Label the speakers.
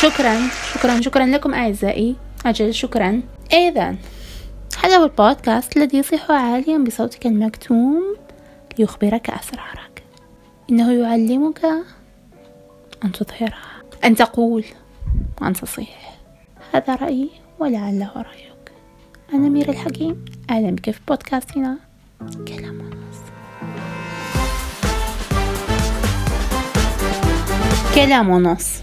Speaker 1: شكرا شكرا شكرا لكم أعزائي. أجل شكرا. إذا هذا هو البودكاست الذي يصيح عاليا بصوتك المكتوم ليخبرك أسرارك. إنه يعلمك أن تظهرها أن تقول وأن تصيح. هذا رأيي ولعله رأيك. أنا مير الحكيم. أهلا بك في بودكاستنا. Quedámonos.